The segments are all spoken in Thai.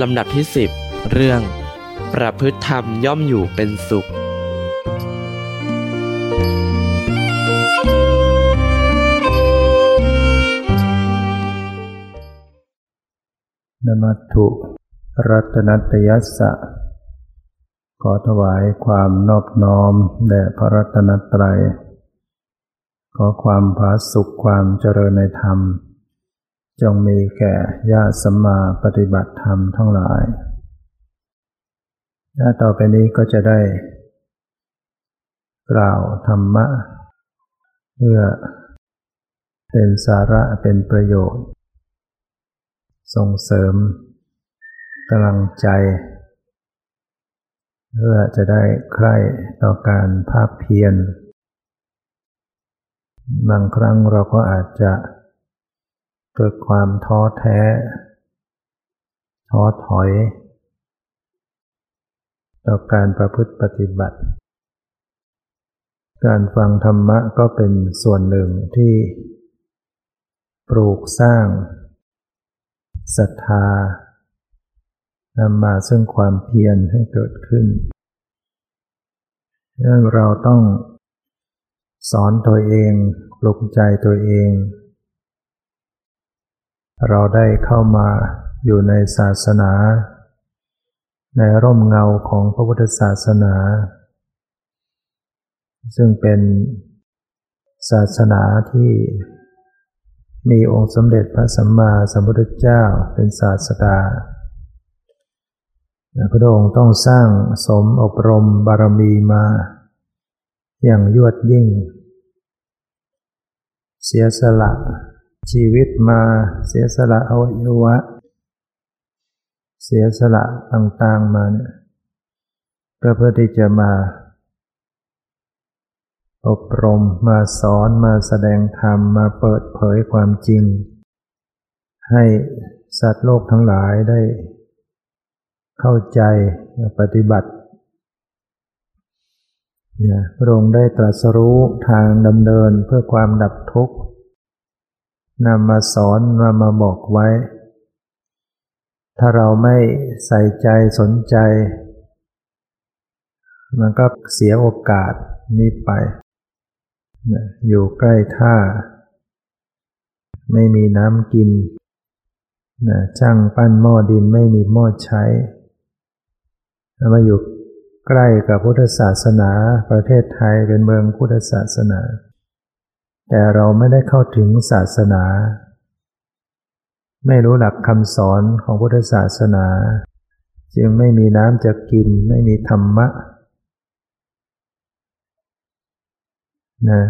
ลำดับที่สิบเรื่อง ประพฤติธรรมย่อมอยู่เป็นสุข นมัตถุรัตนัตยัสสะ ขอถวายความนอบน้อมแด่พระรัตนตรัย ขอความผาสุขความเจริญในธรรม จงมีแก่ญาติสัมมาปฏิบัติธรรมทั้งหลายถ้าต่อไปนี้ก็จะได้ กล่าวธรรมะ เพื่อเป็นสาระเป็นประโยชน์ ส่งเสริมกำลังใจ เพื่อจะได้ใคร่ต่อการภาคเพียร บางครั้งเราก็อาจจะ เกิดความท้อแท้ ท้อถอย ต่อการประพฤติปฏิบัติ การฟังธรรมะก็เป็นส่วนหนึ่งที่ปลูกสร้างศรัทธานำมาซึ่งความเพียรให้เกิดขึ้นดังนั้นเราต้องสอนตัวเอง ปลุกใจตัวเอง เราได้เข้ามาอยู่ในศาสนา ในร่มเงาของพระพุทธศาสนา ซึ่งเป็นศาสนาที่มีองค์สมเด็จพระสัมมาสัมพุทธเจ้าเป็นศาสดาพระองค์ต้องสร้างสมอบรมบารมีมา อย่างยวดยิ่ง เสียสละ ชีวิตมาเสียสละอวัยวะ เสียสละต่างๆมาเนี่ยก็เพื่อที่จะมา อบรมมาสอนมาแสดงธรรมมาเปิดเผยความจริง ให้สัตว์โลกทั้งหลายได้ เข้าใจปฏิบัตินะพระองค์ได้ตรัสรู้ทางดำเนินเพื่อความดับทุกข์ นำมาสอนนำมาบอกไว้ ถ้าเราไม่ใส่ใจสนใจ มันก็เสียโอกาสนี้ไป อยู่ใกล้ท่า ไม่มีน้ำกินช่างปั้นหม้อดินไม่มีหม้อใช้มาอยู่ใกล้กับพุทธศาสนา ประเทศไทยเป็นเมืองพุทธศาสนา แต่เราไม่ได้เข้าถึงศาสนา ไม่รู้หลักคำสอนของพุทธศาสนา จึงไม่มีน้ำจะกิน ไม่มีธรรมะนะ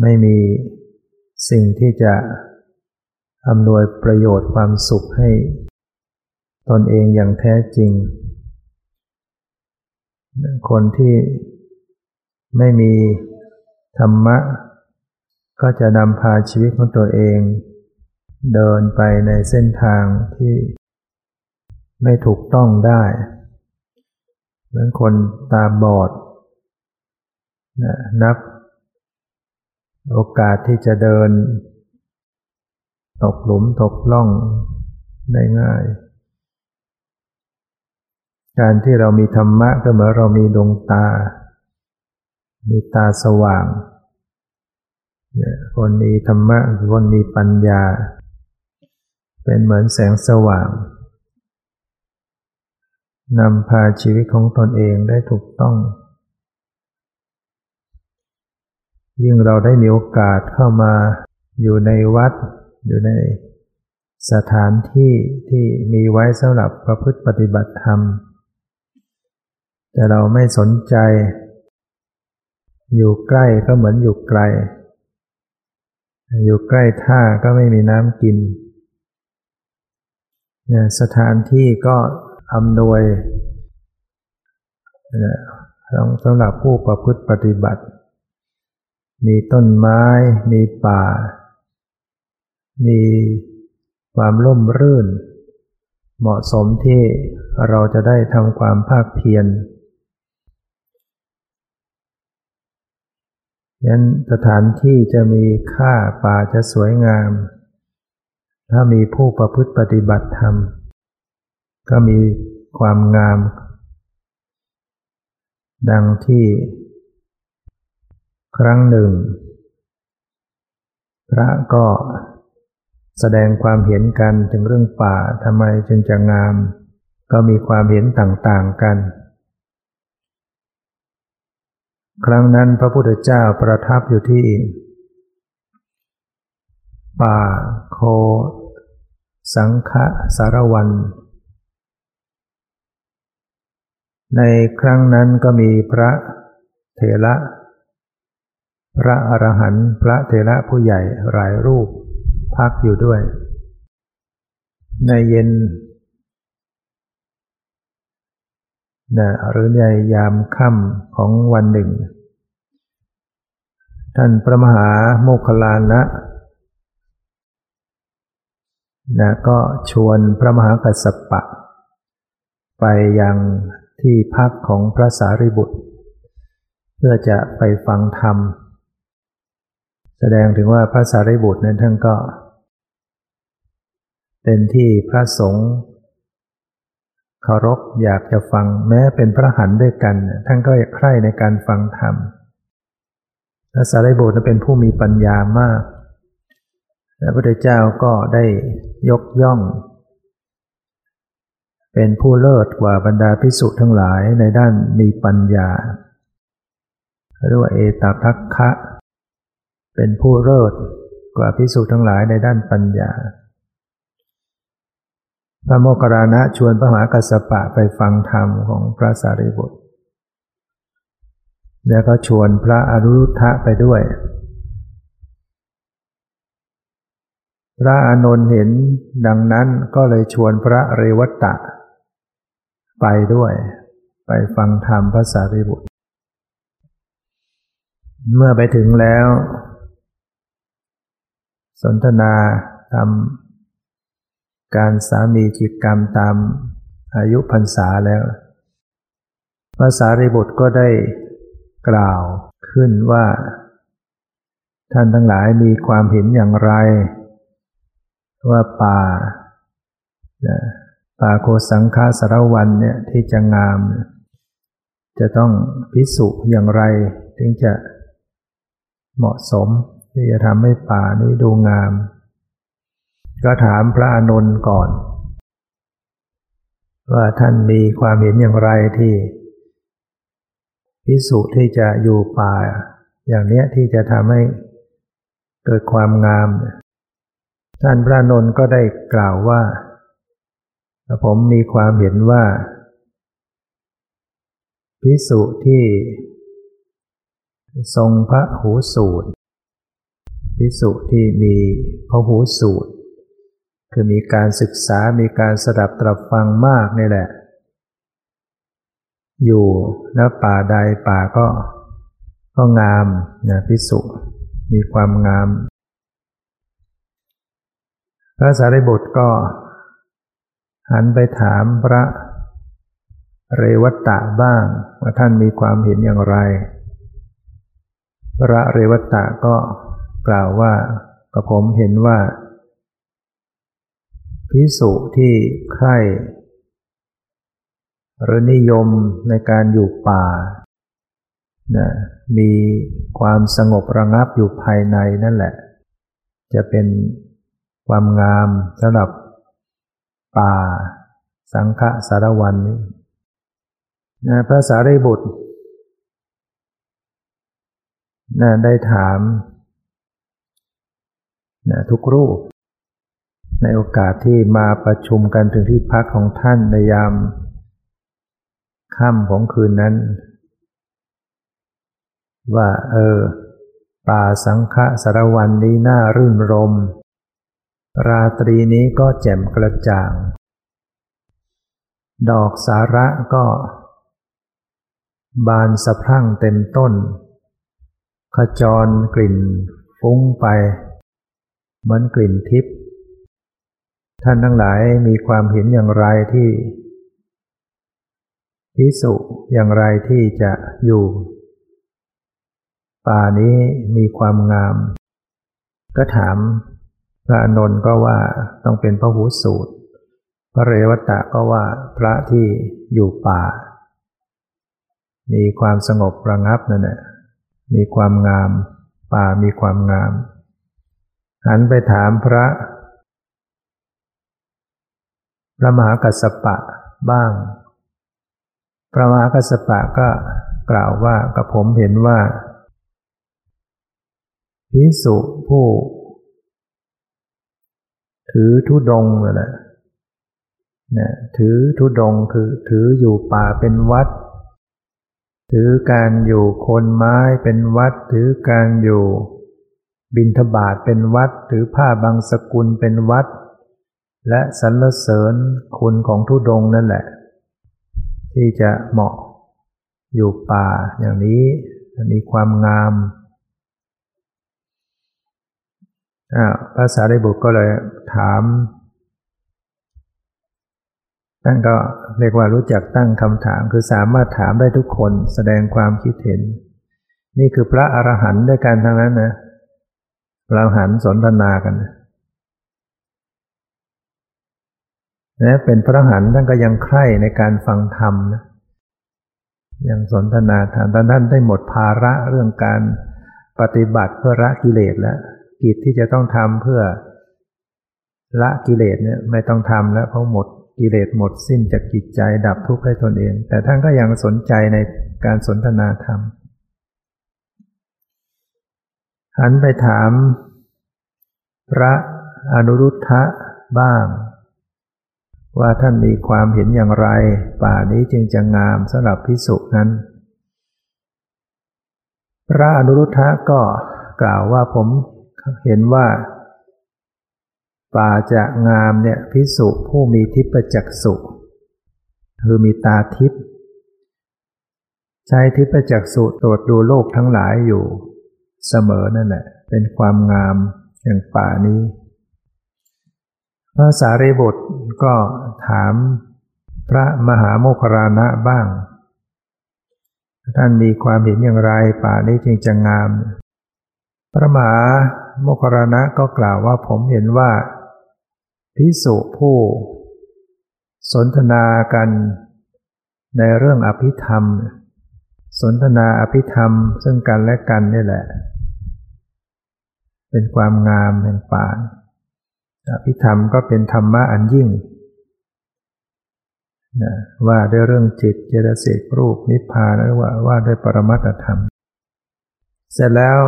ไม่มีสิ่งที่จะอำนวยประโยชน์ความสุขให้ตนเองอย่างแท้จริง คนที่ไม่มี ธรรมะ ก็จะนำพาชีวิตของตัวเอง เดินไปในเส้นทางที่ไม่ถูกต้องได้เหมือนคนตาบอดน,นับ โอกาสที่จะเดิน ตกหลุมตกล่องได้ง่าย การที่เรามีธรรมะก็เหมือนเรามีดวงตา มีตาสว่างคนมีธรรมะคนมีปัญญา เป็นเหมือนแสงสว่างนำพาชีวิตของตนเองได้ถูกต้อง ยิ่งเราได้มีโอกาสเข้ามาอยู่ในวัด อยู่ในสถานที่ที่มีไว้สำหรับประพฤติปฏิบัติธรรม แต่เราไม่สนใจ อยู่ใกล้ก็เหมือนอยู่ไกล อยู่ใกล้ท่าก็ไม่มีน้ำกินเนี่ยสถานที่ก็อำนวยสำหรับผู้ประพฤติปฏิบัติ มีต้นไม้ มีป่า มีความร่มรื่น เหมาะสมที่เราจะได้ทำความภาคเพียร ยันสถานที่จะมีค่าป่าจะสวยงาม ถ้ามีผู้ประพฤติปฏิบัติธรรม ก็มีความงาม ดังที่ ครั้งหนึ่ง พระก็แสดงความเห็นกันถึงเรื่องป่าทำไมจึงจะงาม ก็มีความเห็นต่างๆกัน ครั้งนั้นพระพุทธเจ้าประทับอยู่ที่ ป่าโค สังฆสารวัน ในครั้งนั้นก็มีพระเถระ พระอรหันต์พระเถระผู้ใหญ่หลายรูปพักอยู่ด้วย ในเย็น นะหรือในยามค่ำของวันหนึ่ง ท่านพระมหาโมคคลานะนะก็ชวนพระมหากัสสปะ ไปยังที่พักของพระสารีบุตร เพื่อจะไปฟังธรรม แสดงถึงว่าพระสารีบุตรนั้นท่านก็ เป็นที่พระสงฆ์ เคารพอยากจะฟังแม้เป็นพระหันด้วยกัน ท่านก็ใคร่ในการฟังธรรมพระสารีบุตรเป็นผู้มีปัญญามากพระพุทธเจ้าก็ได้ยกย่อง เป็นผู้เลิศกว่าบรรดาพิสุทั้งหลายในด้านมีปัญญาเรียกว่าเอตทัคคะ เป็นผู้เลิศกว่าพิสุทั้งหลายในด้านปัญญา พระโมคคัลลานะชวนพระมหากัสสปะไปฟังธรรมของพระสารีบุตร แล้วก็ชวนพระอรุทธะไปด้วย พระอานนท์เห็นดังนั้นก็เลยชวนพระเรวัตตะไปด้วย ไปฟังธรรมพระสารีบุตร เมื่อไปถึงแล้ว สนทนาทำ การสามีจิตกรรมตามอายุพรรษาแล้ว พระสารีบุตรก็ได้กล่าวขึ้นว่า ท่านทั้งหลายมีความเห็นอย่างไร ว่าป่าป่าโคสังฆาสารวันเนี่ยที่จะงาม จะต้องพิสุอย่างไร ถึงจะเหมาะสมที่จะทำให้ป่านี้ดูงาม ก็ถามพระอานนท์ก่อน ว่าท่านมีความเห็นอย่างไรที่พิสุที่จะอยู่ป่า อย่างเนี้ยที่จะทำให้เกิดความงาม ท่านพระนนท์ก็ได้กล่าวว่า ผมมีความเห็นว่า พิสุที่ ทรงพระหูสูตรพิสุที่มีพระหูสูตร คือมีการศึกษา มีการสดับตรับฟังมากนี่แหละ อยู่แ้วป่าใดป่าก็ก็งามนะพิสุมีความงาม พระสารีบุตรก็ หันไปถามพระเรวัตตะบ้าง ว่าท่านมีความเห็นอย่างไร พระเรวัตตะก็กล่าวว่ากระผมเห็นว่า พิสุที่ใคร่หรือนิยมในการอยู่ป่านะมีความสงบระงับอยู่ภายในนั่นแหละ จะเป็นความงามสำหรับป่า สังฆสารวันนี้นะพระสารีบุตรนะได้ถามนะทุกรูป ในโอกาสที่มาประชุมกันถึงที่พักของท่านในยามค่ำของคืนนั้น ว่าเออป่าสังฆสารวันนี้น่ารื่นรม ราตรีนี้ก็แจ่มกระจ่าง ดอกสาระก็ บานสะพรั่งเต็มต้น ขจรกลิ่นฟุ้งไป เหมือนกลิ่นทิพย์ ท่านทั้งหลายมีความเห็นอย่างไรที่พิสุอย่างไรที่จะอยู่ ป่านี้มีความงาม ก็ถามพระอนนท์ก็ว่าต้องเป็นพระหูสูตร พระเรวตะก็ว่าพระที่อยู่ป่า มีความสงบระงับนั่นแหละมีความงาม ป่ามีความงาม หันไปถามพระ พระมหากัสสปะบ้าง พระมหากัสสปะก็กล่าวว่ากับผมเห็นว่าพิสุผู้ ถือทุดงนั่นแหละนะถือทุดงคือถืออยู่ป่าเป็นวัด ถือการอยู่คนไม้เป็นวัด ถือการอยู่บินทบาทเป็นวัด ถือผ้าบางสกุลเป็นวัด และสรรเสริญคุณของทุดงนั่นแหละ ที่จะเหมาะอยู่ป่าอย่างนี้มีความงามพระสารีบุตรก็เลยถามท่านก็เรียกว่ารู้จักตั้งคำถาม คือสามารถถามได้ทุกคนแสดงความคิดเห็น นี่คือพระอรหันต์ด้วยกันทั้งนั้นนะเราหันสนทนากันนะ เป็นพระหันท่านก็ยังใคร่ในการฟังธรรมนะยังสนทนาธรรมท่านได้หมดภาระเรื่องการปฏิบัติเพื่อละกิเลสแล้วกิจที่จะต้องทำเพื่อละกิเลสเนี่ยไม่ต้องทำแล้วเพราะหมดกิเลสหมดสิ้นจากจิตใจดับทุกข์ให้ตนเอง แต่ท่านก็ยังสนใจในการสนทนาธรรม หันไปถาม พระอนุรุทธะบ้าง ว่าท่านมีความเห็นอย่างไร ป่านี้จึงจะงามสำหรับพิสุนั้น พระอนุรุทธะก็กล่าวว่าผมเห็นว่า ป่าจะงามเนี่ยพิสุผู้มีทิพจักสุคือมีตาทิพใช้ทิพจักสุตรวจดูโลกทั้งหลายอยู่ เสมอนั่นแหละเป็นความงามอย่างป่านี้ พระสารีบุตรก็ถามพระมหาโมคราณะบ้าง ท่านมีความเห็นอย่างไรป่านี้จึงจะงาม พระมหาโมคราณะก็กล่าวว่าผมเห็นว่า พิสุผู้ สนทนากันในเรื่องอภิธรรม สนทนาอภิธรรมซึ่งกันและกันนี่แหละ เป็นความงามแห่งป่า อภิธรรมก็เป็นธรรมะอันยิ่งนะว่าด้วยเรื่องจิตเจตสิกรูปนิพพานหรือว่าว่าด้วยปรมัตธรรม เสร็จแล้ว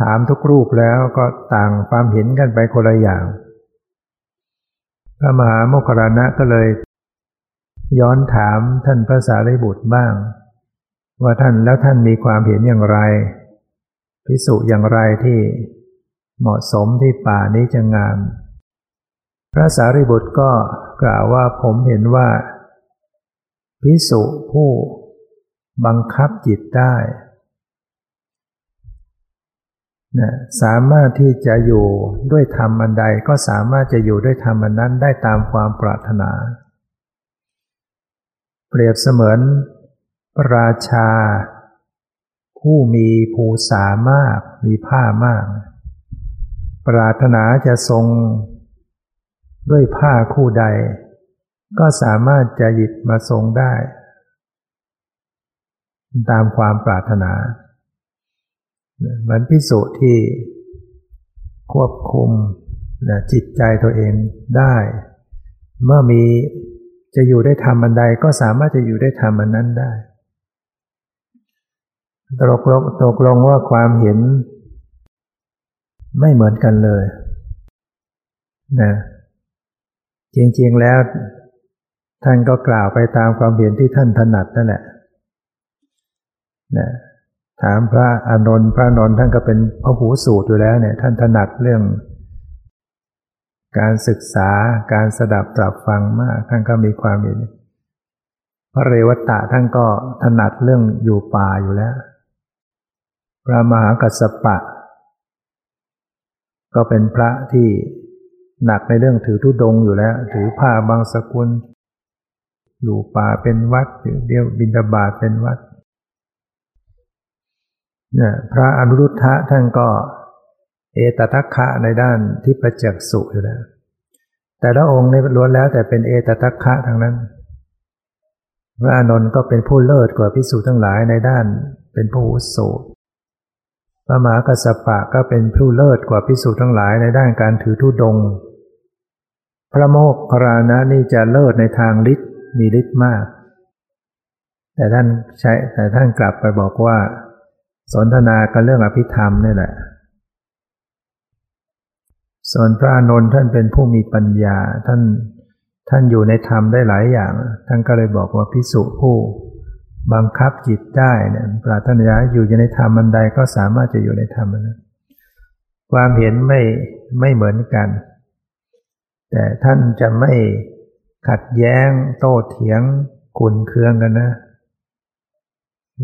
ถามทุกรูปแล้วก็ต่างความเห็นกันไปคนละอย่าง พระมหาโมคคารณะก็เลย ย้อนถามท่านพระสารีบุตรบ้าง ว่าท่านแล้วท่านมีความเห็นอย่างไร พิสุอย่างไรที่ เหมาะสมที่ป่านี้จะงาม พระสารีบุตรก็กล่าวว่าผมเห็นว่า พิสุผู้บังคับจิตได้นะสามารถที่จะอยู่ด้วยธรรมอันใดก็สามารถจะอยู่ด้วยธรรมอันนั้นได้ตามความปรารถนา เปรียบเสมือนราชา ผู้มีภูษามาก มีผ้ามาก ปรารถนาจะทรง ด้วยผ้าคู่ใด ก็สามารถจะหยิบมาทรงได้ ตามความปรารถนา เหมือนพิสุที่ควบคุมนะจิตใจตัวเองได้ เมื่อมีจะอยู่ได้ทำอันใดก็สามารถจะอยู่ได้ทำอันนั้นได้ตกลงตกลงว่าความเห็น ไม่เหมือนกันเลยนะจริงๆแล้ว ท่านก็กล่าวไปตามความเห็นที่ท่านถนัดนั่นแหละนะถามพระอานนท์พระนนท์ท่านก็เป็นพระหูสูตรอยู่แล้วเนี่ย ท่านถนัดเรื่อง การศึกษาการสดับตรับฟังมาก ท่านก็มีความเห็นพระเรวัตะท่านก็ถนัดเรื่องอยู่ป่าอยู่แล้ว พระมหากัสสปะ ก็เป็นพระที่หนักในเรื่องถือธุดงอยู่แล้ว ถือผ้าบางสกุล อยู่ป่าเป็นวัดหรือเบี้ยวบินตบาทเป็นวัดเนี่ยพระอนุรุทธะท่านก็เอตทัคคะในด้านที่ประจักษุอยู่แล้ว แต่ละองค์ในล้วนแล้วแต่เป็นเอตทัคคะทางนั้น พระอานนท์ก็เป็นผู้เลิศกว่าพิสูจน์ทั้งหลายในด้านเป็นผู้อุโส พระมหากัสสปะก็เป็นผู้เลิศกว่าพิสูจทั้งหลายในด้านการถือธุดง พระโมกขรานะนี่จะเลิศในทางฤทธิ์มีฤทธิ์มาก แต่ท่านใช้แต่ท่านกลับไปบอกว่า สนทนากันเรื่องอภิธรรมนี่แหละ ส่วนพระนนท์ท่านเป็นผู้มีปัญญาท่านท่านอยู่ในธรรมได้หลายอย่าง ท่านก็เลยบอกว่าพิสุผู้ บังคับจิตได้เนี่ยปรารถนาอยู่ในธรรมมันใดก็สามารถจะอยู่ในธรรมนั้นความเห็นไม่ไม่เหมือนกัน แต่ท่านจะไม่ขัดแย้งโต้เถียงขุนเคืองกันนะ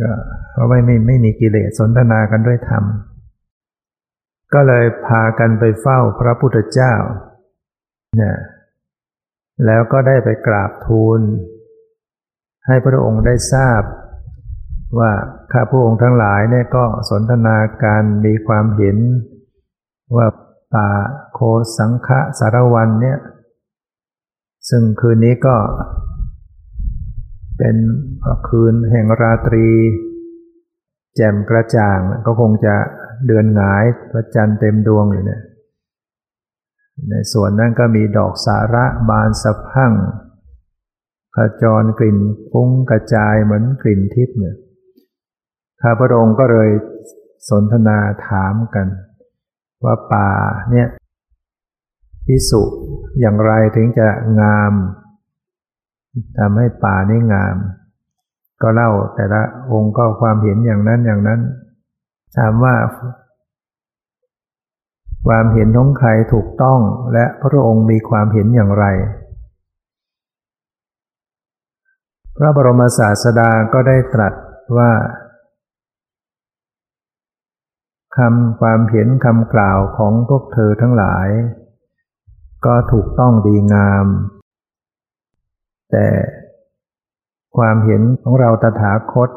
ก็เพราะไม่ไม่ไม่มีกิเลสสนทนากันด้วยธรรม ก็เลยพากันไปเฝ้าพระพุทธเจ้าเนี่ยแล้วก็ได้ไปกราบทูล ให้พระองค์ได้ทราบ ว่าข้าพระองค์ทั้งหลายเนี่ยก็สนทนาการมีความเห็น ว่าป่าโคสังฆสารวันเนี่ยซึ่งคืนนี้ก็ เป็นคืนแห่งราตรี แจ่มกระจ่าง ก็คงจะเดือนหงายพระจันทร์เต็มดวงอยู่เนี่ยในส่วนนั้นก็มีดอกสาระบานสะพั่ง ขจรกลิ่นฟุ้งกระจายเหมือนกลิ่นทิพย์เนี่ยข้าพระองค์ก็เลยสนทนาถามกัน ว่าป่าเนี่ยพิสุอย่างไรถึงจะงามทำให้ป่านี่งาม ก็เล่าแต่ละองค์ก็ความเห็นอย่างนั้นอย่างนั้น ถามว่า ความเห็นของใครถูกต้องและพระองค์มีความเห็นอย่างไร พระบรมศาสดาก็ได้ตรัสว่าคำความเห็นคำกล่าวของพวกเธอทั้งหลาย ก็ถูกต้องดีงาม แต่ความเห็นของเราตถาคต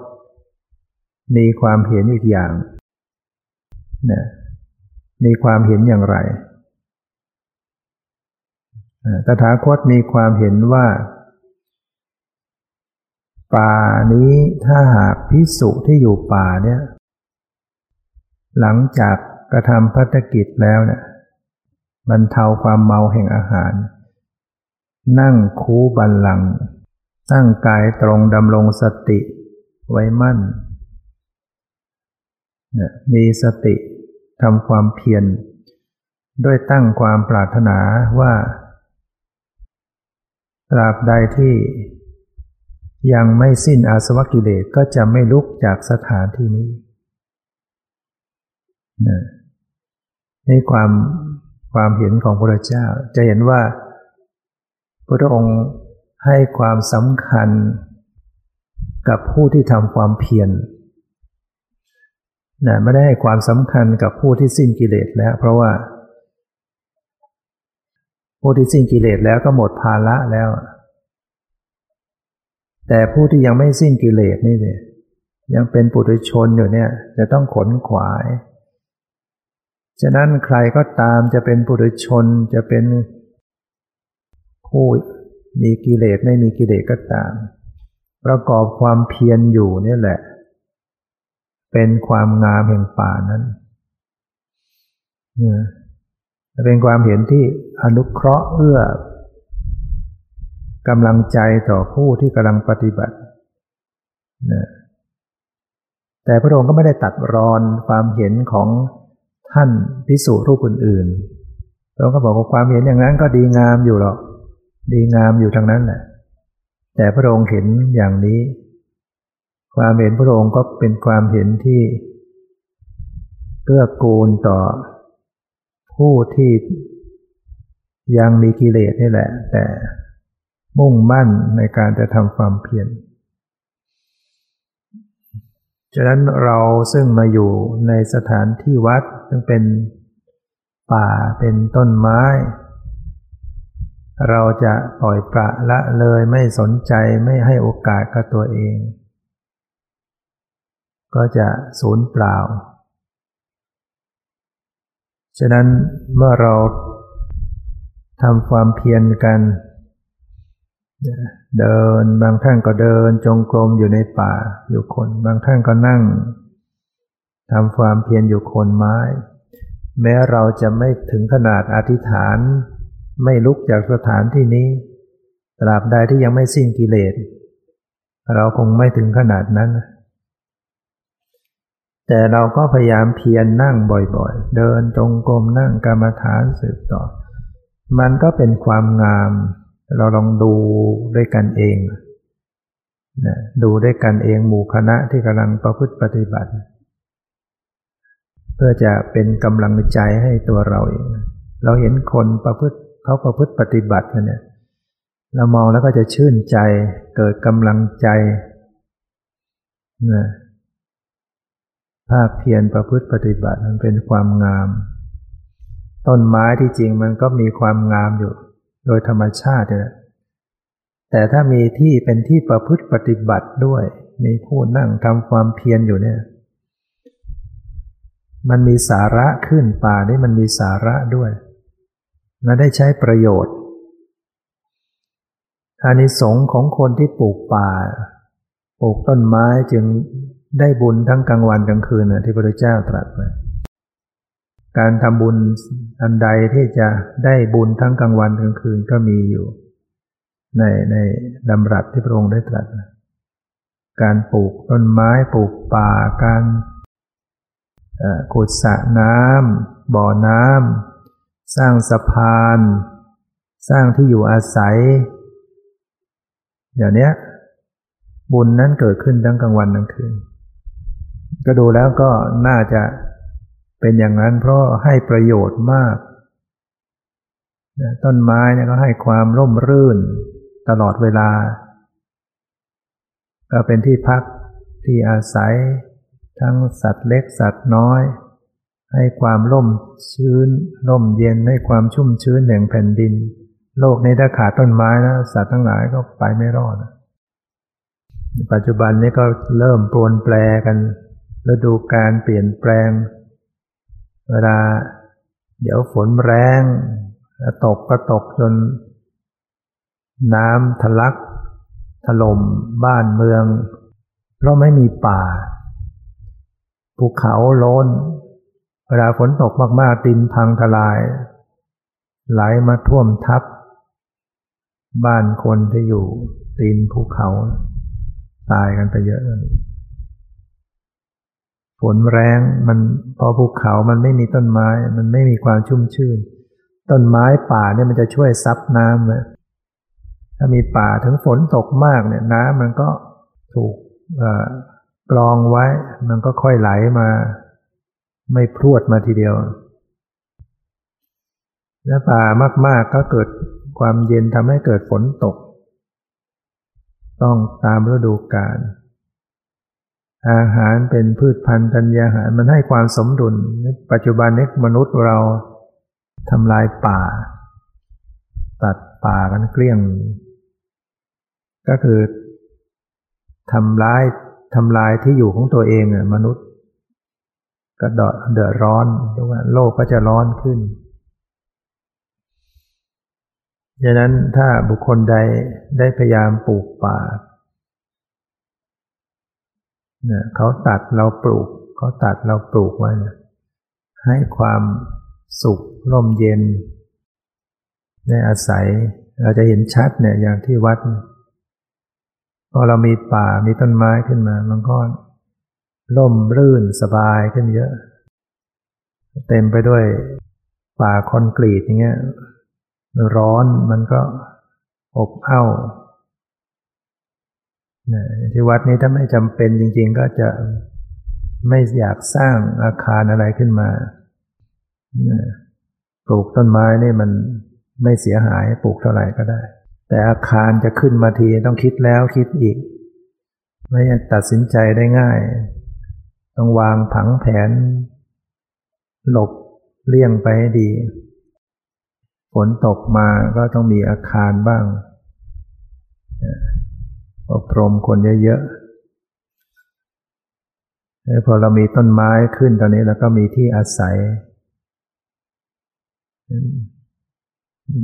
มีความเห็นอีกอย่างนะมีความเห็นอย่างไรตถาคตมีความเห็นว่า ป่านี้ถ้าหากพิสุที่อยู่ป่าเนี่ย หลังจากกระทำพัฒกิจแล้วเนี่ยบรรเทาความเมาแห่งอาหาร นั่งคูบันลัง ตั้งกายตรงดำรงสติไว้มั่นมีสติทำความเพียรด้วยตั้งความปรารถนาว่าตราบใดที่ ยังไม่สิ้นอาสวะกิเลสก็จะไม่ลุกจากสถานที่นี้นี่ความความเห็นของพระเจ้า จะเห็นว่า พระองค์ให้ความสำคัญกับผู้ที่ทำความเพียรนะไม่ได้ให้ความสำคัญกับผู้ที่สิ้นกิเลสแล้ว เพราะว่า ผู้ที่สิ้นกิเลสแล้วก็หมดภาระแล้ว แต่ผู้ที่ยังไม่สิ้นกิเลสนี่เนี่ยยังเป็นปุถุชนอยู่เนี่ย จะต้องขนขวาย ฉะนั้นใครก็ตามจะเป็นปุถุชนจะเป็นผู้มีกิเลสไม่มีกิเลสก็ตาม ประกอบความเพียรอยู่นี่แหละ เป็นความงามแห่งป่านั้นเป็นความเห็นที่อนุเคราะห์เอื้อ กำลังใจต่อผู้ที่กำลังปฏิบัตินะแต่พระองค์ก็ไม่ได้ตัดรอนความเห็นของท่านพิสูจรูปอื่นๆพระองค์ก็บอกว่าความเห็นอย่างนั้นก็ดีงามอยู่หรอก ดีงามอยู่ทางนั้นแหละ แต่พระองค์เห็นอย่างนี้ ความเห็นพระองค์ก็เป็นความเห็นที่เกื้อกูลต่อผู้ที่ยังมีกิเลสนี่แหละ แต่ มุ่งมั่นในการจะทำความเพียรฉะนั้นเราซึ่งมาอยู่ในสถานที่วัดซึ่งเป็นป่าเป็นต้นไม้ เราจะปล่อยประละเลยไม่สนใจไม่ให้โอกาสกับตัวเอง ก็จะสูญเปล่า ฉะนั้นเมื่อเราทำความเพียรกัน เดินบางท่านก็เดินจงกรมอยู่ในป่าอยู่คน บางท่านก็นั่งทำความเพียรอยู่คนไม้ แม้เราจะไม่ถึงขนาดอธิษฐาน ไม่ลุกจากสถานที่นี้ ตราบใดที่ยังไม่สิ้นกิเลส เราคงไม่ถึงขนาดนั้น แต่เราก็พยายามเพียรนนั่งบ่อยๆ เดินจงกรมนั่งกรรมฐานสืบต่อ มันก็เป็นความงาม เราลองดูด้วยกันเองนะดูด้วยกันเองหมู่คณะที่กำลังประพฤติปฏิบัติ เพื่อจะเป็นกำลังใจให้ตัวเราเอง เราเห็นคนประพฤติเขาประพฤติปฏิบัติมันเนี่ยเรามองแล้วก็จะชื่นใจเกิดกำลังใจนะภาคเพียรประพฤติปฏิบัติมันเป็นความงาม ต้นไม้ที่จริงมันก็มีความงามอยู่ โดยธรรมชาติเลยแต่ถ้ามีที่เป็นที่ประพฤติปฏิบัติด้วย มีผู้นั่งทำความเพียรอยู่เนี่ย มันมีสาระขึ้นป่านี่มันมีสาระด้วยมันได้ใช้ประโยชน์อานิสงส์ของคนที่ปลูกป่า ปลูกต้นไม้จึงได้บุญทั้งกลางวันกลางคืนนะที่พระเจ้าตรัสไว้ การทำบุญอันใดที่จะได้บุญทั้งกลางวันกลางคืนก็มีอยู่ ในในดำรัสที่พระองค์ได้ตรัส การปลูกต้นไม้ปลูกป่าการขุดสระน้ำบ่อน้ำสร้างสะพาน สร้างที่อยู่อาศัยเดี๋ยวนี้บุญนั้นเกิดขึ้นทั้งกลางวันทั้งคืน ก็ดูแล้วก็น่าจะ เป็นอย่างนั้นเพราะให้ประโยชน์มากต้นไม้เนี่ยก็ให้ความร่มรื่นตลอดเวลา ก็เป็นที่พักที่อาศัยทั้งสัตว์เล็กสัตว์น้อย ให้ความร่มชื้น ร่มเย็นให้ความชุ่มชื้นแห่งแผ่นดิน โลกนี้ถ้าขาดต้นไม้นะสัตว์ทั้งหลายก็ไปไม่รอดปัจจุบันนี้ก็เริ่มปรวนแปรกันฤดูการเปลี่ยนแปลง เวลา เดี๋ยวฝนแรงตกก็ตกจน น้ำทะลัก ถล่มบ้านเมือง เพราะไม่มีป่าภูเขาโล้นเวลาฝนตกมากๆดินพังทลาย ไหลมาท่วมทับ บ้านคนที่อยู่ตีนภูเขา ตายกันไปเยอะเลย ฝนแรงมันพอภูเขามันไม่มีต้นไม้ มันไม่มีความชุ่มชื่น ต้นไม้ป่าเนี่ยมันจะช่วยซับน้ำเลยถ้ามีป่าถึงฝนตกมากเนี่ยน้ำมันก็ถูกกรองไว้ มันก็ค่อยไหลมา ไม่พรวดมาทีเดียว แล้วป่ามาก ๆก็เกิดความเย็นทำให้เกิดฝนตก ต้องตามฤดูกาล อาหารเป็นพืชพันธุ์ธัญญาหารมันให้ความสมดุล ปัจจุบันนี้มนุษย์เราทำลายป่า ตัดป่ากันเกลี้ยง ก็คือทำร้ายทำลายที่อยู่ของตัวเองมนุษย์ก็เดือดร้อนเพราะว่าโลกก็จะร้อนขึ้นดังนั้นถ้าบุคคลใดได้พยายามปลูกป่า เนี่ยเขาตัดเราปลูกเขาตัดเราปลูกไว้เนี่ยให้ความสุขร่มเย็นได้อาศัยเราจะเห็นชัดเนี่ยอย่างที่วัดพอเรามีป่ามีต้นไม้ขึ้นมา มันก็ร่มรื่นสบายขึ้นเยอะ เต็มไปด้วยป่าคอนกรีตอย่างเงี้ยร้อนมันก็อบอ้าว ที่วัดนี้ถ้าไม่จำเป็นจริง ๆ ก็จะไม่อยากสร้างอาคารอะไรขึ้นมา ปลูกต้นไม้นี่มันไม่เสียหายปลูกเท่าไหร่ก็ได้ แต่อาคารจะขึ้นมาทีต้องคิดแล้วคิดอีก ไม่ตัดสินใจได้ง่าย ต้องวางผังแผน หลบเลี่ยงไปให้ดี ฝนตกมาก็ต้องมีอาคารบ้าง อบรมคนเยอะๆพอเรามีต้นไม้ขึ้นตอนนี้เราก็มีที่อาศัย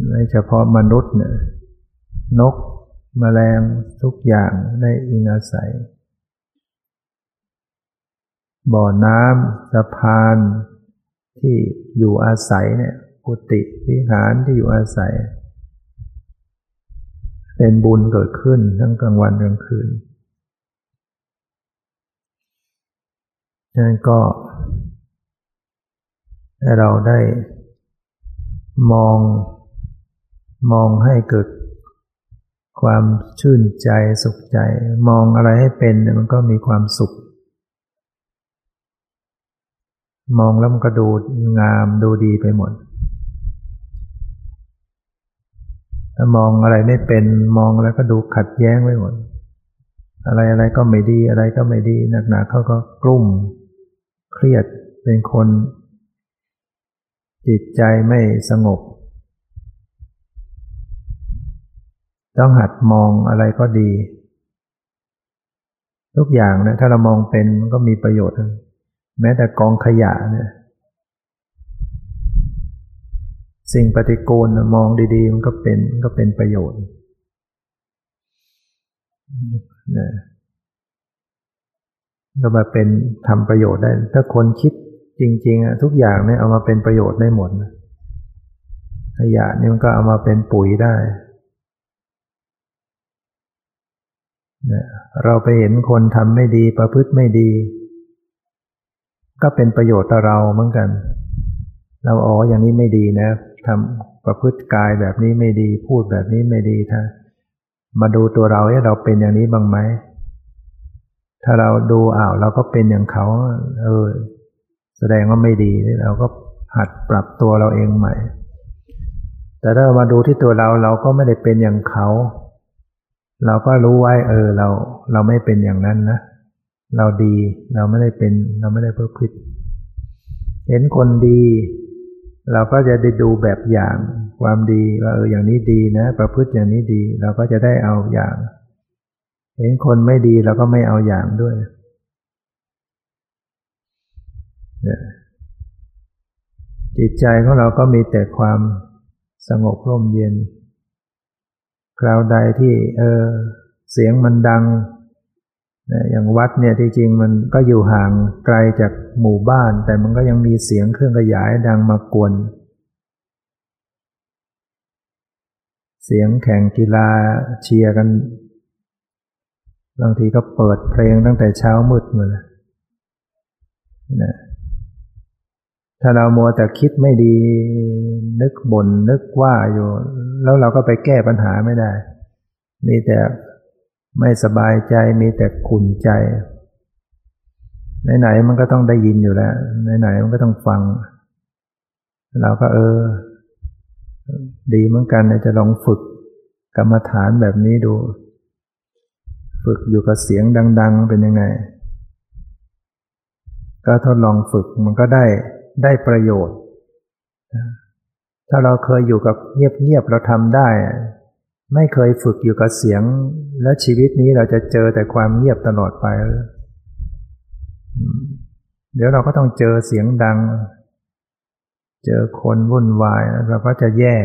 ไม่เฉพาะมนุษย์เนี่ยนกมแมลงทุกอย่างได้อิงอาศัย บ่อน้ำสะพานที่อยู่อาศัยเนี่ยกุฏิวิหารที่อยู่อาศัย เป็นบุญเกิดขึ้นทั้งกลางวันกลางคืนนั่นก็ให้เราได้มองมองให้เกิดความชื่นใจสุขใจ มองอะไรให้เป็นมันก็มีความสุข มองแล้วมันก็ดูงามดูดีไปหมด ถ้ามองอะไรไม่เป็นมองอะไรก็ดูขัดแย้งไปหมดอะไรอะไรก็ไม่ดีอะไรก็ไม่ดีหนักๆเขาก็กลุ่ม เครียดเป็นคน จิตใจไม่สงบ ต้องหัดมองอะไรก็ดี ทุกอย่างนะถ้าเรามองเป็นก็มีประโยชน์ แม้แต่กองขยะเนี่ย สิ่งปฏิกูลมองดีๆ มันก็เป็นก็เป็นประโยชน์นะก็มาเป็นทำประโยชน์ได้ ถ้าคนคิดจริง ๆอะทุกอย่างเนี่ยเอามาเป็นประโยชน์ได้หมดขยะนี่มันก็เอามาเป็นปุ๋ยได้นะเราไปเห็นคนทำไม่ดีประพฤติไม่ดี ก็เป็นประโยชน์ต่อเราเหมือนกัน เราอ๋ออย่างนี้ไม่ดีนะ ทำประพฤติกายแบบนี้ไม่ดี พูดแบบนี้ไม่ดีถ้ามาดูตัวเราให้เราเป็นอย่างนี้บ้างไหมถ้าเราดูอ้าวเราก็เป็นอย่างเขา เออ แสดงว่าไม่ดีเราก็หัดปรับตัวเราเองใหม่ แต่ถ้าเรามาดูที่ตัวเราเราก็ไม่ได้เป็นอย่างเขา เราก็รู้ไว้ เออ เรา เราไม่เป็นอย่างนั้นนะเราดี เราไม่ได้เป็น เราไม่ได้เพื่อพิด เห็นคนดี เราก็จะได้ดูแบบอย่างความดีว่าเอออย่างนี้ดีนะ ประพฤติอย่างนี้ดี เราก็จะได้เอาอย่าง เห็นคนไม่ดีเราก็ไม่เอาอย่างด้วยจิตใจของเราก็มีแต่ความสงบร่มเย็น คราวใดที่เออเสียงมันดัง อย่างวัดเนี่ยที่จริงมันก็อยู่ห่างไกลจากหมู่บ้าน แต่มันก็ยังมีเสียงเครื่องขยายดังมากวน เสียงแข่งกีฬาเชียร์กัน บางทีก็เปิดเพลงตั้งแต่เช้ามืดมาเลยนะถ้าเราโมแต่คิดไม่ดี นึกบน่นนึกว่าอยู่ แล้วเราก็ไปแก้ปัญหาไม่ได้ มีแต่ ไม่สบายใจมีแต่ขุ่นใจไหนๆมันก็ต้องได้ยินอยู่แล้วไหนๆมันก็ต้องฟัง เราก็เออ ดีเหมือนกันจะลองฝึกกรรมฐานแบบนี้ดู ฝึกอยู่กับเสียงดัง ๆ เป็นยังไง ก็ทดลองฝึกมันก็ได้ได้ประโยชน์ ถ้าเราเคยอยู่กับเงียบๆเราทำได้ ไม่เคยฝึกอยู่กับเสียง และชีวิตนี้เราจะเจอแต่ความเงียบตลอดไป เดี๋ยวเราก็ต้องเจอเสียงดัง เจอคนวุ่นวายเราก็จะแย่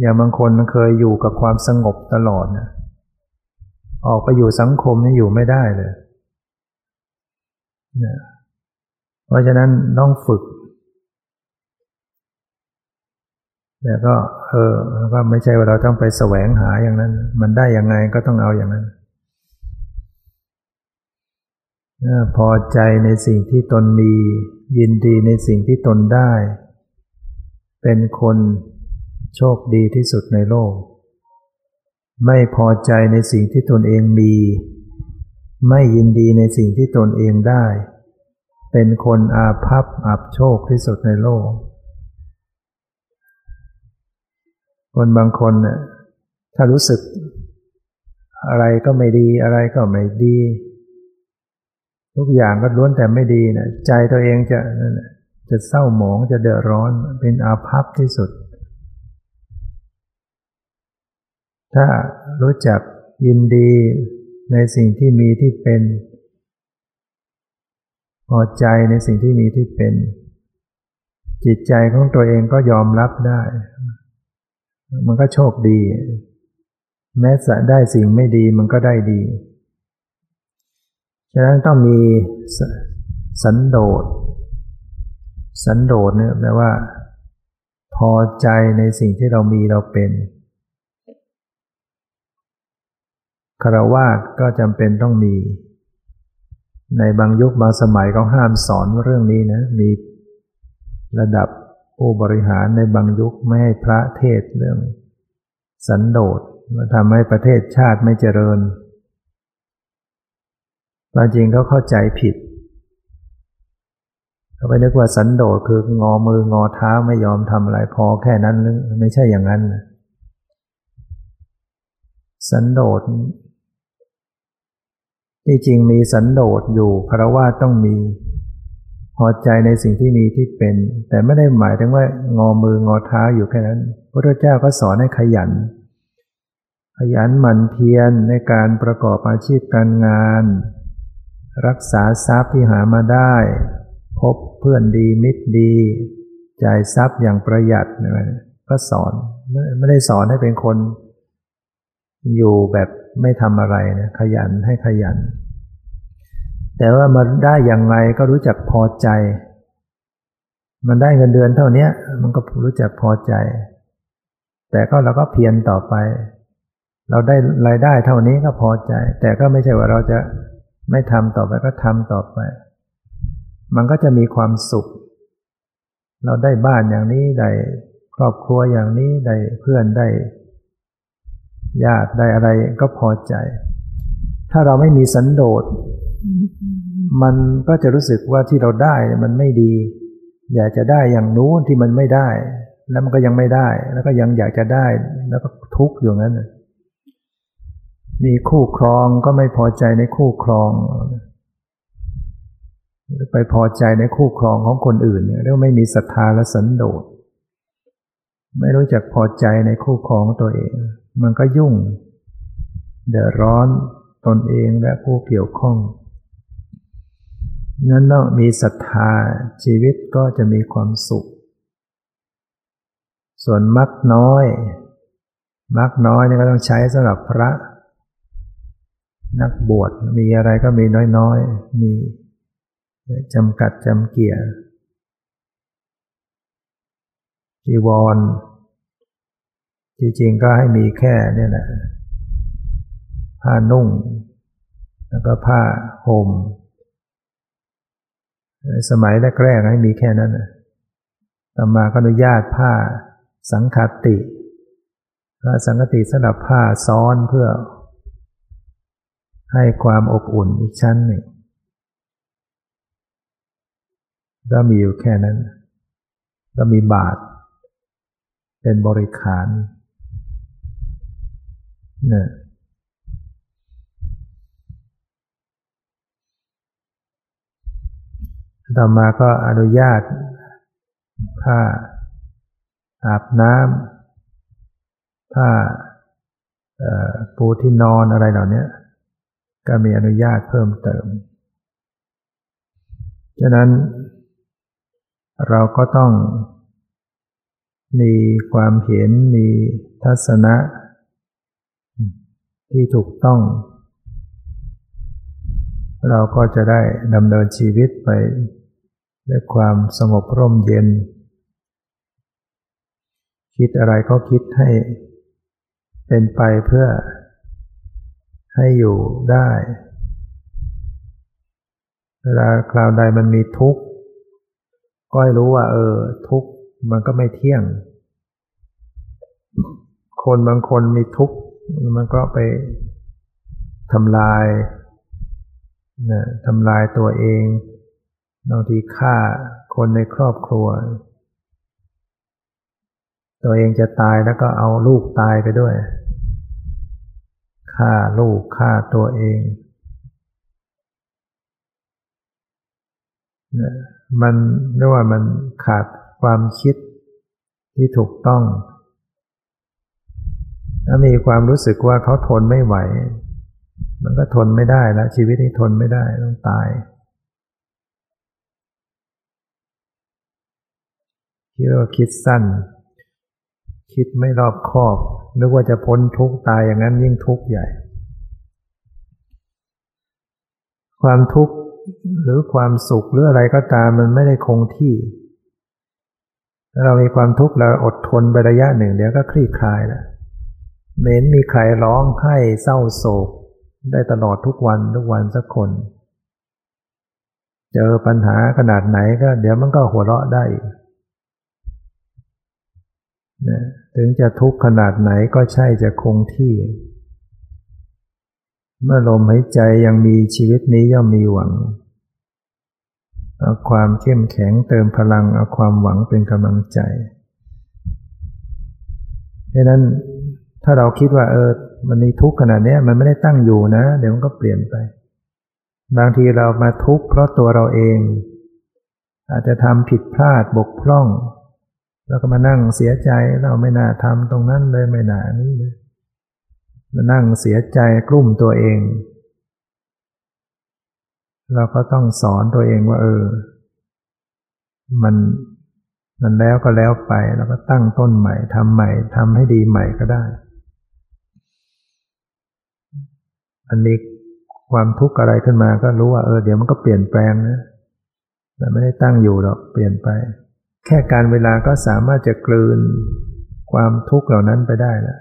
อย่างบางคนเคยอยู่กับความสงบตลอดนะออกไปอยู่สังคมนี่อยู่ไม่ได้เลยเพราะฉะนั้นต้องฝึก แต่ก็เออก็ไม่ใช่ว่าเราต้องไปแสวงหาอย่างนั้น มันได้ยังไงก็ต้องเอาอย่างนั้นพอใจในสิ่งที่ตนมี ยินดีในสิ่งที่ตนได้ เป็นคนโชคดีที่สุดในโลก ไม่พอใจในสิ่งที่ตนเองมี ไม่ยินดีในสิ่งที่ตนเองได้ เป็นคนอาภัพอับโชคที่สุดในโลก คนบางคนเนี่ยถ้ารู้สึก อะไรก็ไม่ดี อะไรก็ไม่ดี ทุกอย่างก็ล้วนแต่ไม่ดีนะใจตัวเองจะจะเศร้าหมองจะเดือดร้อนเป็นอาภัพที่สุด ถ้ารู้จักยินดีในสิ่งที่มีที่เป็น พอใจในสิ่งที่มีที่เป็น จิตใจของตัวเองก็ยอมรับได้ มันก็โชคดี แม้จะได้สิ่งไม่ดีมันก็ได้ดี ฉะนั้นต้องมีสันโดษ สันโดษเนี่ยแปลว่า พอใจในสิ่งที่เรามีเราเป็นคารวาสก็จำเป็นต้องมี ในบางยุคบางสมัยเขาห้ามสอนเรื่องนี้นะ มีระดับ ผู้บริหารในบางยุคไม่ให้พระเทศเรื่อง สันโดษมาทำให้ประเทศชาติไม่เจริญความจริงเขาเข้าใจผิด เขาไปนึกว่าสันโดษคืองอมืองอเท้าไม่ยอมทำอะไรพอแค่นั้นหรือไม่ใช่อย่างนั้น สันโดษที่จริงมีสันโดษอยู่คารวะต้องมี พอใจในสิ่งที่มีที่เป็น แต่ไม่ได้หมายถึงว่างอมืองอเท้าอยู่แค่นั้น พระเจ้าก็สอนให้ขยัน ขยันหมั่นเพียรในการประกอบอาชีพการงาน รักษาทรัพย์ที่หามาได้ พบเพื่อนดีมิตรดี จ่ายทรัพย์อย่างประหยัดนก็สอนไม่ได้สอนให้เป็นคน อยู่แบบไม่ทำอะไรนะขยันให้ขยัน แต่ว่ามันได้อย่างไรก็รู้จักพอใจ มันได้เงินเดือนเท่านี้มันก็รู้จักพอใจ แต่ก็เราก็เพียรต่อไป เราได้รายได้เท่านี้ก็พอใจ แต่ก็ไม่ใช่ว่าเราจะไม่ทำต่อไปก็ทำต่อไป มันก็จะมีความสุข เราได้บ้านอย่างนี้ได้ครอบครัวอย่างนี้ได้เพื่อนได้ญาติได้อะไรก็พอใจ ถ้าเราไม่มีสันโดษ มันก็จะรู้สึกว่าที่เราได้มันไม่ดี อยากจะได้อย่างนู้นที่มันไม่ได้ แล้วมันก็ยังไม่ได้ แล้วก็ยังอยากจะได้ แล้วก็ทุกข์อยู่งั้นมีคู่ครองก็ไม่พอใจในคู่ครองไปพอใจในคู่ครองของคนอื่นเนี่ยเรียกว่าไม่มีศรัทธาและสันโดษไม่รู้จักพอใจในคู่ครองตัวเอง มันก็ยุ่ง เดือดร้อนตนเองและผู้เกี่ยวข้อง นั้นต้องมีศรัทธาชีวิตก็จะมีความสุข ส่วนมักน้อย มักน้อยนี่ก็ต้องใช้สำหรับพระ นักบวชมีอะไรก็มีน้อยๆ มีจำกัดจำเกี่ยจีวรจริงๆก็ให้มีแค่นี่แหละผ้านุ่ง แล้วก็ผ้าห่ม สมัยแรกๆให้มีแค่นั้นต่อมาก็อนุญาตผ้าสังคติผ้าสังคติสำหรับผ้าซ้อนเพื่อ ให้ความอบอุ่นอีกชั้นหนึ่ง ก็มีอยู่แค่นั้น ก็มีบาท เป็นบริขารเนี่ย ต่อมาก็อนุญาตผ้าอาบน้ำผ้าปูที่นอนอะไรเหล่านี้ก็มีอนุญาตเพิ่มเติม ฉะนั้นเราก็ต้องมีความเห็นมีทัศนะ ที่ถูกต้อง เราก็จะได้ดำเนินชีวิตไป ด้วยความสงบร่มเย็น คิดอะไรก็คิดให้เป็นไปเพื่อให้อยู่ได้ เวลาคราวใดมันมีทุกข์ก็ให้รู้ว่า เออ ทุกข์มันก็ไม่เที่ยง คนบางคนมีทุกข์มันก็ไปทำลายนะทำลายตัวเอง บางทีฆ่าคนในครอบครัว ตัวเองจะตายแล้วก็เอาลูกตายไปด้วยฆ่าลูกฆ่าตัวเองมันเรียกว่ามันขาดความคิดที่ถูกต้อง ถ้ามีความรู้สึกว่าเขาทนไม่ไหว มันก็ทนไม่ได้แล้วชีวิตนี้ทนไม่ได้ต้องตาย คิดว่าคิดสั้น คิดไม่รอบคอบ นึกว่าจะพ้นทุกข์ตายอย่างนั้นยิ่งทุกข์ใหญ่ ความทุกข์หรือความสุขหรืออะไรก็ตามมันไม่ได้คงที่ถ้าเรามีความทุกข์เราอดทนไประยะหนึ่ง เดี๋ยวก็คลี่คลายแล้วเม้นมีใครร้องไห้เศร้าโศก ได้ตลอดทุกวันทุกวันสักคน เจอปัญหาขนาดไหนก็ เดี๋ยวมันก็หัวเราะได้ นะถึงจะทุกข์ขนาดไหนก็ใช่จะคงที่ เมื่อลมหายใจยังมีชีวิตนี้ย่อมมีหวังเอาความเข้มแข็งเติมพลังเอาความหวังเป็นกำลังใจเพราะนั้นถ้าเราคิดว่าเออมันมีทุกข์ขนาดนี้มันไม่ได้ตั้งอยู่นะ เดี๋ยวมันก็เปลี่ยนไป บางทีเรามาทุกข์เพราะตัวเราเอง อาจจะทำผิดพลาดบกพร่อง แล้วก็มานั่งเสียใจเราไม่น่าทำตรงนั้นเลยไม่น่านี้เลยมานั่งเสียใจกลุ่มตัวเอง เราก็ต้องสอนตัวเองว่า เออ มันมันแล้วก็แล้วไปแล้วก็ตั้งต้นใหม่ทำใหม่ทำให้ดีใหม่ก็ได้ มันมีความทุกข์อะไรขึ้นมาก็รู้ว่าเออเดี๋ยวมันก็เปลี่ยนแปลงนะแต่ไม่ได้ตั้งอยู่หรอกเปลี่ยนไป แค่การเวลาก็สามารถจะกลืนความทุกข์เหล่านั้นไปได้แล้ว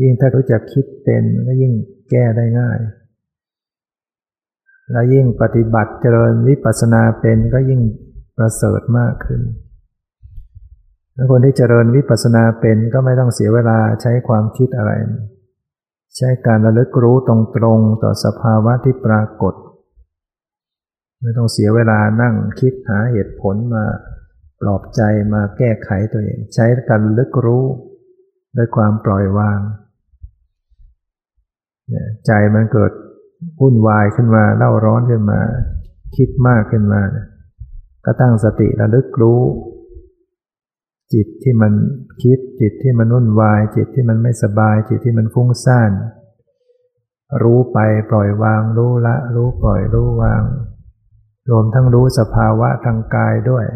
ยิ่งถ้ารู้จักคิดเป็นก็ยิ่งแก้ได้ง่าย และยิ่งปฏิบัติเจริญวิปัสสนาเป็นก็ยิ่งประเสริฐมากขึ้นแล้วคนที่เจริญวิปัสสนาเป็นก็ไม่ต้องเสียเวลาใช้ความคิดอะไร ใช้การระลึกรู้ตรงๆต่อสภาวะที่ปรากฏ ไม่ต้องเสียเวลานั่งคิดหาเหตุผลมา ปลอบใจมาแก้ไขตัวเอง ใช้การลึกรู้ด้วยความปล่อยวางใจมันเกิดวุ่นวายขึ้นมาเล่าร้อนขึ้นมา คิดมากขึ้นมา ก็ตั้งสติระลึกรู้ จิตที่มันคิดจิตที่มันวุ่นวาย จิตที่มันไม่สบาย จิตที่มันฟุ้งซ่าน รู้ไปปล่อยวาง รู้ละ รู้ปล่อยรู้วาง รวมทั้งรู้สภาวะทางกายด้วย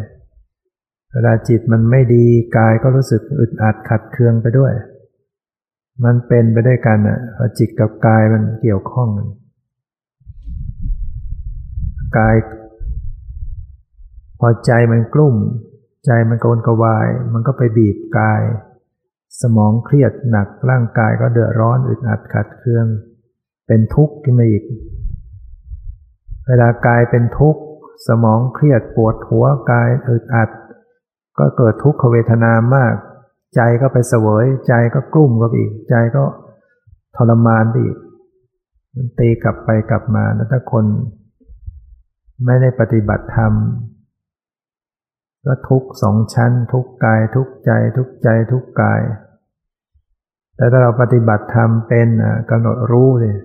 เวลาจิตมันไม่ดีกายก็รู้สึกอึดอัดขัดเคืองไปด้วย มันเป็นไปด้วยกันอะพอจิตกับกายมันเกี่ยวข้องกันกาย พอใจมันกลุ่ม ใจมันโกนกวาย มันก็ไปบีบกาย สมองเครียดหนักร่างกายก็เดือดร้อนอึดอัดขัดเคือง เป็นทุกข์ขึ้นมาอีก เวลากายเป็นทุกข์ สมองเครียดปวดหัวกายอึดอัด ก็เกิดทุกขเวทนามาก ใจก็ไปเสวย ใจก็กลุ่มก็อีก ใจก็ทรมานอีกมันตีกลับไปกลับมาแล้วถ้าคน ไม่ได้ปฏิบัติธรรมก็ทุกสองชั้น ทุกกาย ทุกใจ ทุกใจ ทุกกาย แต่ถ้าเราปฏิบัติธรรมเป็นกำหนดรู้เลย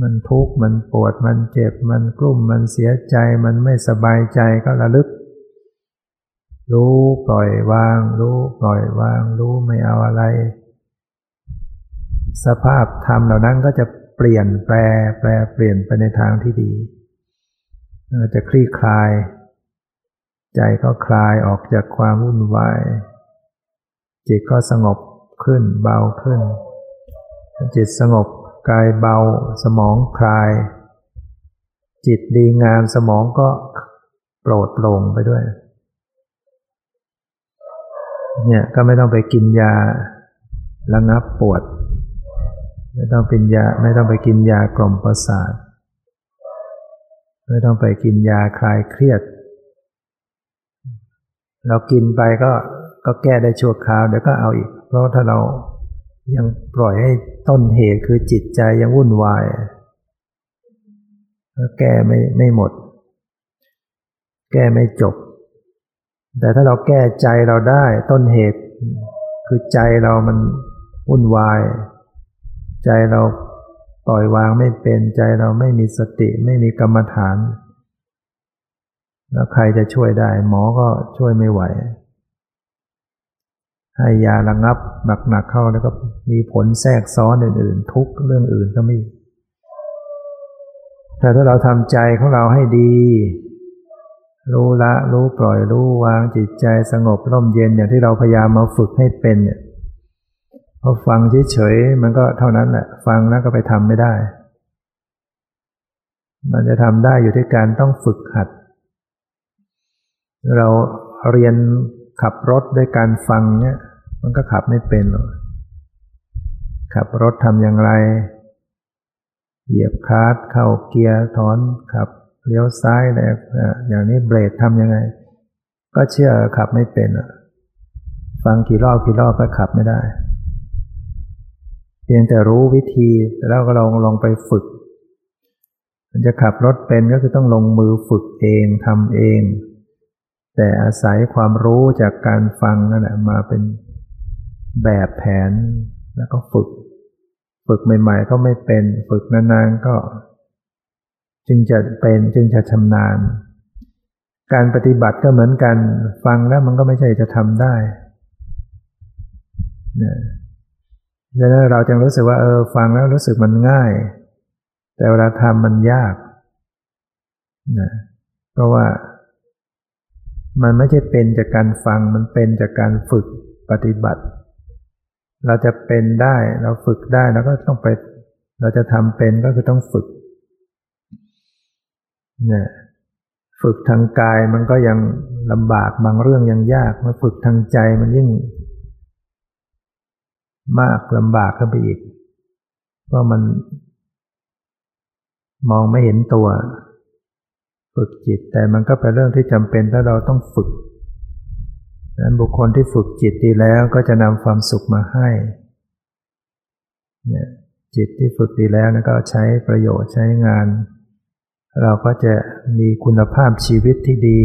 มันทุกข์มันปวดมันเจ็บ มันกลุ้มมันเสียใจ มันไม่สบายใจก็ระลึก รู้ปล่อยวาง รู้ปล่อยวาง รู้ไม่เอาอะไร สภาพธรรมเหล่านั้นก็จะเปลี่ยนแปลแปลเปลี่ยนไปในทางที่ดีจะคลี่คลาย ใจก็คลายออกจากความวุ่นวาย จิตก็สงบขึ้นเบาขึ้น จิตสงบกายเบาสมองคลาย จิตดีงามสมองก็โปรดโปร่งไปด้วย เนี่ยก็ไม่ต้องไปกินยาระงับปวด ไม่ต้องเป็นยาไม่ต้องไปกินยากล่อมประสาท ไม่ต้องไปกินยาคลายเครียด เรากินไปก็ก็แก้ได้ชั่วคราวเดี๋ยวก็เอาอีก เพราะถ้าเรายังปล่อยให้ต้นเหตุคือจิตใจยังวุ่นวายก็แก้ไม่ไม่หมด แก้ไม่จบ แต่ถ้าเราแก้ใจเราได้ต้นเหตุ คือใจเรามันวุ่นวาย ใจเราปล่อยวางไม่เป็นใจเราไม่มีสติไม่มีกรรมฐาน แล้วใครจะช่วยได้ หมอก็ช่วยไม่ไหว ให้ยาระงับหนักๆเข้าแล้วก็มีผลแทรกซ้อนอื่น ๆ ทุกเรื่องอื่นก็มีแต่ถ้าเราทำใจของเราให้ดี รู้ละรู้ปล่อยรู้วางจิตใจสงบร่มเย็นอย่างที่เราพยายามมาฝึกให้เป็นเนี่ยพอฟังเฉยๆมันก็เท่านั้นแหละ ฟังแล้วก็ไปทำไม่ได้ มันจะทำได้อยู่ที่การต้องฝึกหัด เราเรียนขับรถด้วยการฟังเนี่ย มันก็ขับไม่เป็นหรอกขับรถทำอย่างไร เหยียบคาร์ดเข้าเกียร์ถอนขับ เลี้ยวซ้ายอะไรอย่างนี้เบรกทำยังไง ก็เชื่อขับไม่เป็นฟังกี่รอบกี่รอบก็ขับไม่ได้ เพียงแต่รู้วิธีแล้วก็ลองลองไปฝึก มันจะขับรถเป็นก็คือต้องลงมือฝึกเองทำเอง แต่อาศัยความรู้จากการฟังนั่นแหละมาเป็นแบบแผนแล้วก็ฝึก ฝึกใหม่ ๆ ก็ไม่เป็น ฝึกนานๆก็ จึงจะเป็นจึงจะชำนาญ การปฏิบัติก็เหมือนกัน ฟังแล้วมันก็ไม่ใช่จะทำได้นะฉะนั้นเราจึงรู้สึกว่าเออฟังแล้วรู้สึกมันง่าย แต่เวลาทำมันยากนะเพราะว่า มันไม่ใช่เป็นจากการฟังมันเป็นจากการฝึกปฏิบัติ เราจะเป็นได้เราฝึกได้เราก็ต้องไป เราจะทำเป็นก็คือต้องฝึก เนี่ยฝึกทางกายมันก็ยังลำบากบางเรื่องยังยากมาฝึกทางใจมันยิ่ง มากลำบากขึ้นไปอีกเพราะมัน มองไม่เห็นตัว ฝึกจิตแต่มันก็เป็นเรื่องที่จำเป็นถ้าเราต้องฝึกดังนั้นบุคคลที่ฝึกจิตดีแล้วก็จะนำความสุขมาให้เนี่ยจิตที่ฝึกดีแล้วนะก็ใช้ประโยชน์ใช้งาน เราก็จะมีคุณภาพชีวิตที่ดี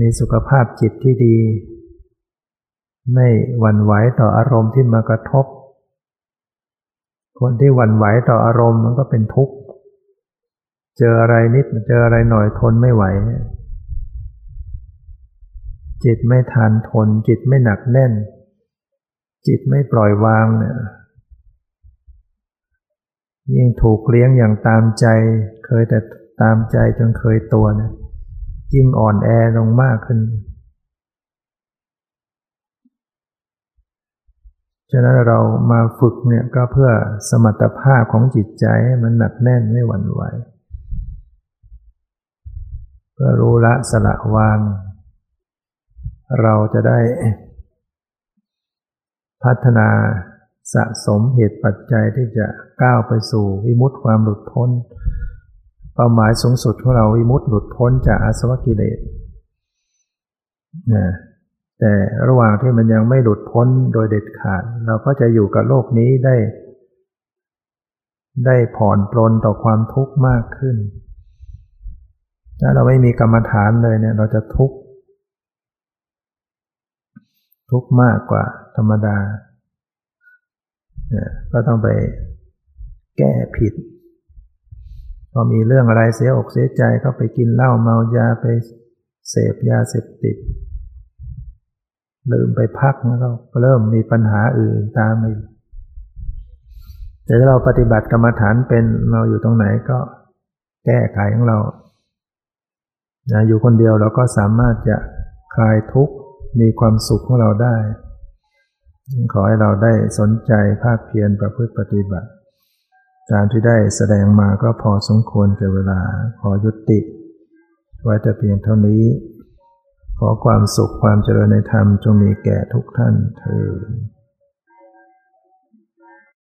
มีสุขภาพจิตที่ดี ไม่หวั่นไหวต่ออารมณ์ที่มากระทบ คนที่หวั่นไหวต่ออารมณ์มันก็เป็นทุกข์ เจออะไรนิดเจออะไรหน่อยทนไม่ไหว จิตไม่ทานทน จิตไม่หนักแน่น จิตไม่ปล่อยวางเนี่ย ยิ่งถูกเลี้ยงอย่างตามใจ เคยแต่ตามใจจนเคยตัวนะยิ่งอ่อนแอลงมากขึ้น ฉะนั้นเรามาฝึกเนี่ยก็เพื่อสมรรถภาพของจิตใจให้มันหนักแน่นไม่หวั่นไหว เพื่อรู้ละสละวาง เราจะได้พัฒนา สะสมเหตุปัจจัยที่จะก้าวไปสู่วิมุตติความหลุดพ้น เป้าหมายสูงสุดของเราวิมุตติหลุดพ้นจากอาสวะกิเลสนะแต่ระหว่างที่มันยังไม่หลุดพ้นโดยเด็ดขาด เราก็จะอยู่กับโลกนี้ได้ ได้ผ่อนปลนต่อความทุกข์มากขึ้น ถ้าเราไม่มีกรรมฐานเลยเนี่ย เราจะทุกข์ทุกข์มากกว่าธรรมดา ก็ต้องไปแก้ผิด พอมีเรื่องอะไรเสียอกเสียใจก็ไปกินเหล้าเมายาไปเสพยาเสพติด ลืมไปพักแล้วก็เริ่มมีปัญหาอื่นตามมาแต่ถ้าเราปฏิบัติกรรมฐานเป็นเราอยู่ตรงไหนก็แก้ไขของเราอยู่คนเดียวเราก็สามารถจะคลายทุกข์มีความสุขของเราได้ ขอให้เราได้สนใจภาคเพียรประพฤติปฏิบัติ ตามที่ได้แสดงมาก็พอสมควรแก่เวลาขอยุติ ไว้แต่เพียงเท่านี้ ขอความสุขความเจริญในธรรมจงมีแก่ทุกท่านเถิด